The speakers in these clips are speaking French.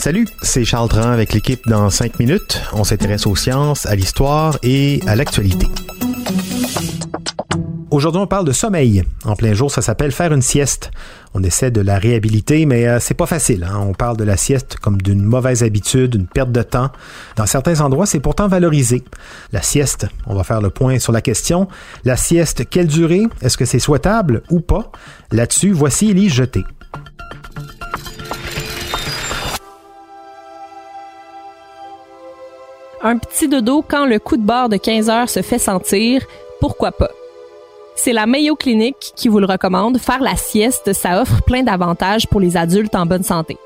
Salut, c'est Charles Dran avec l'équipe dans 5 minutes. On s'intéresse aux sciences, à l'histoire et à l'actualité. Aujourd'hui, on parle de sommeil. En plein jour, ça s'appelle faire une sieste. On essaie de la réhabiliter, mais euh, c'est pas facile. Hein. On parle de la sieste comme d'une mauvaise habitude, une perte de temps. Dans certains endroits, c'est pourtant valorisé. La sieste, on va faire le point sur la question. La sieste, quelle durée? Est-ce que c'est souhaitable ou pas? Là-dessus, voici Elise Jeté. Un petit dodo quand le coup de barre de 15 heures se fait sentir, pourquoi pas? C'est la Mayo Clinic qui vous le recommande. Faire la sieste, ça offre plein d'avantages pour les adultes en bonne santé.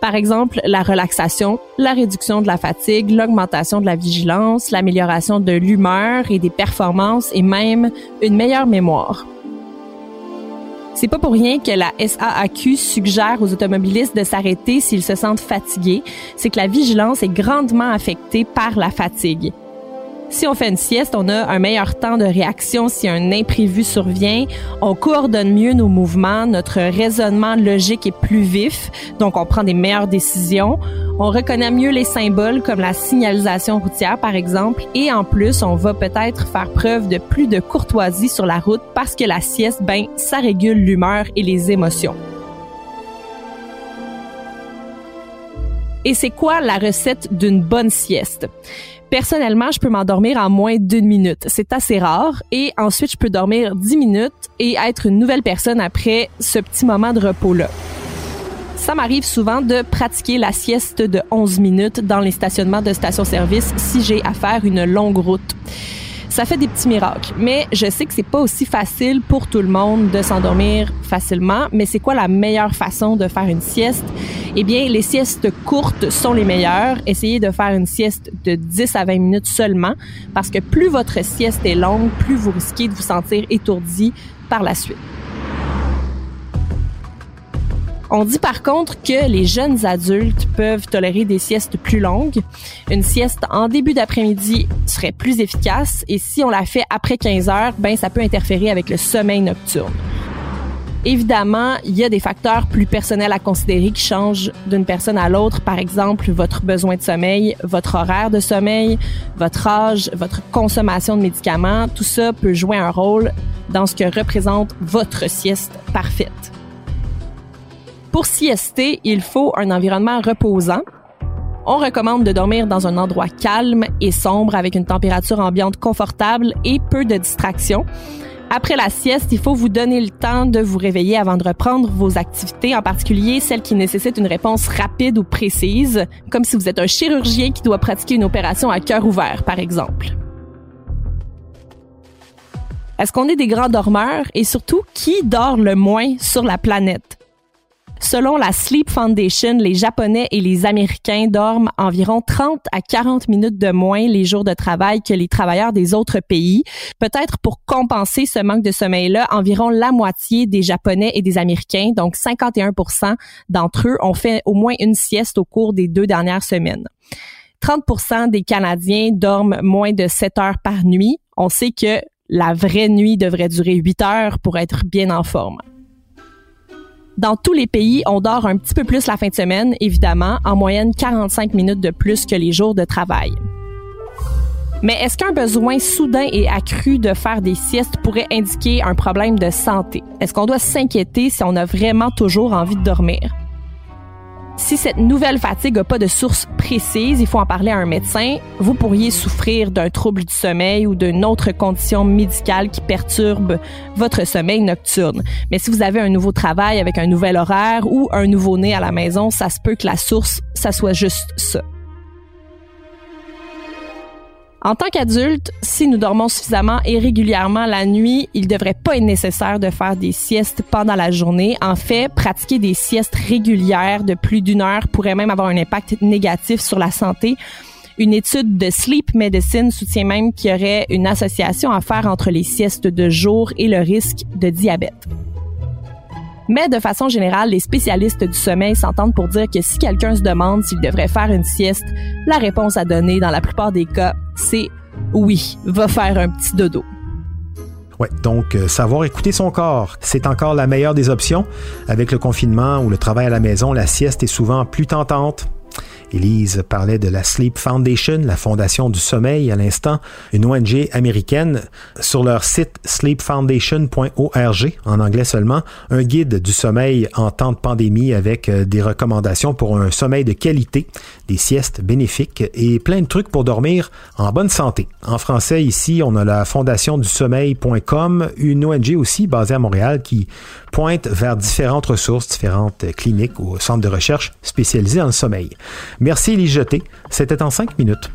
Par exemple, la relaxation, la réduction de la fatigue, l'augmentation de la vigilance, l'amélioration de l'humeur et des performances et même une meilleure mémoire. C'est pas pour rien que la SAAQ suggère aux automobilistes de s'arrêter s'ils se sentent fatigués, c'est que la vigilance est grandement affectée par la fatigue. Si on fait une sieste, on a un meilleur temps de réaction si un imprévu survient. On coordonne mieux nos mouvements, notre raisonnement logique est plus vif, donc on prend des meilleures décisions. On reconnaît mieux les symboles comme la signalisation routière par exemple et en plus, on va peut-être faire preuve de plus de courtoisie sur la route parce que la sieste, ben, ça régule l'humeur et les émotions. Et c'est quoi la recette d'une bonne sieste? Personnellement, je peux m'endormir en moins d'une minute. C'est assez rare. Et ensuite, je peux dormir dix minutes et être une nouvelle personne après ce petit moment de repos-là. Ça m'arrive souvent de pratiquer la sieste de 11 minutes dans les stationnements de station-service si j'ai à faire une longue route. Ça fait des petits miracles, mais je sais que c'est pas aussi facile pour tout le monde de s'endormir facilement. Mais c'est quoi la meilleure façon de faire une sieste? Eh bien, les siestes courtes sont les meilleures. Essayez de faire une sieste de 10 à 20 minutes seulement, parce que plus votre sieste est longue, plus vous risquez de vous sentir étourdi par la suite. On dit par contre que les jeunes adultes peuvent tolérer des siestes plus longues. Une sieste en début d'après-midi serait plus efficace et si on la fait après 15 heures, ben ça peut interférer avec le sommeil nocturne. Évidemment, il y a des facteurs plus personnels à considérer qui changent d'une personne à l'autre. Par exemple, votre besoin de sommeil, votre horaire de sommeil, votre âge, votre consommation de médicaments. Tout ça peut jouer un rôle dans ce que représente votre sieste parfaite. Pour siester, il faut un environnement reposant. On recommande de dormir dans un endroit calme et sombre avec une température ambiante confortable et peu de distractions. Après la sieste, il faut vous donner le temps de vous réveiller avant de reprendre vos activités, en particulier celles qui nécessitent une réponse rapide ou précise, comme si vous êtes un chirurgien qui doit pratiquer une opération à cœur ouvert, par exemple. Est-ce qu'on est des grands dormeurs et surtout qui dort le moins sur la planète? Selon la Sleep Foundation, les Japonais et les Américains dorment environ 30 à 40 minutes de moins les jours de travail que les travailleurs des autres pays. Peut-être pour compenser ce manque de sommeil-là, environ la moitié des Japonais et des Américains, donc 51% d'entre eux, ont fait au moins une sieste au cours des deux dernières semaines. 30% des Canadiens dorment moins de 7 heures par nuit. On sait que la vraie nuit devrait durer 8 heures pour être bien en forme. Dans tous les pays, on dort un petit peu plus la fin de semaine, évidemment, en moyenne 45 minutes de plus que les jours de travail. Mais est-ce qu'un besoin soudain et accru de faire des siestes pourrait indiquer un problème de santé? Est-ce qu'on doit s'inquiéter si on a vraiment toujours envie de dormir? Si cette nouvelle fatigue n'a pas de source précise, il faut en parler à un médecin. Vous pourriez souffrir d'un trouble du sommeil ou d'une autre condition médicale qui perturbe votre sommeil nocturne. Mais si vous avez un nouveau travail avec un nouvel horaire ou un nouveau-né à la maison, ça se peut que la source, ça soit juste ça. En tant qu'adulte, si nous dormons suffisamment et régulièrement la nuit, il ne devrait pas être nécessaire de faire des siestes pendant la journée. En fait, pratiquer des siestes régulières de plus d'une heure pourrait même avoir un impact négatif sur la santé. Une étude de Sleep Medicine soutient même qu'il y aurait une association à faire entre les siestes de jour et le risque de diabète. Mais de façon générale, les spécialistes du sommeil s'entendent pour dire que si quelqu'un se demande s'il devrait faire une sieste, la réponse à donner dans la plupart des cas, c'est oui, va faire un petit dodo. Ouais, donc euh, savoir écouter son corps, c'est encore la meilleure des options. Avec le confinement ou le travail à la maison, la sieste est souvent plus tentante. Elise parlait de la Sleep Foundation, la fondation du sommeil à l'instant, une ONG américaine. Sur leur site sleepfoundation.org, en anglais seulement, un guide du sommeil en temps de pandémie avec euh, des recommandations pour un sommeil de qualité, des siestes bénéfiques et plein de trucs pour dormir en bonne santé. En français, ici, on a la fondation du sommeil.com, une ONG aussi basée à Montréal qui pointe vers différentes ressources, différentes cliniques ou centres de recherche spécialisés dans le sommeil. Merci, Lise Jeté. C'était en cinq minutes.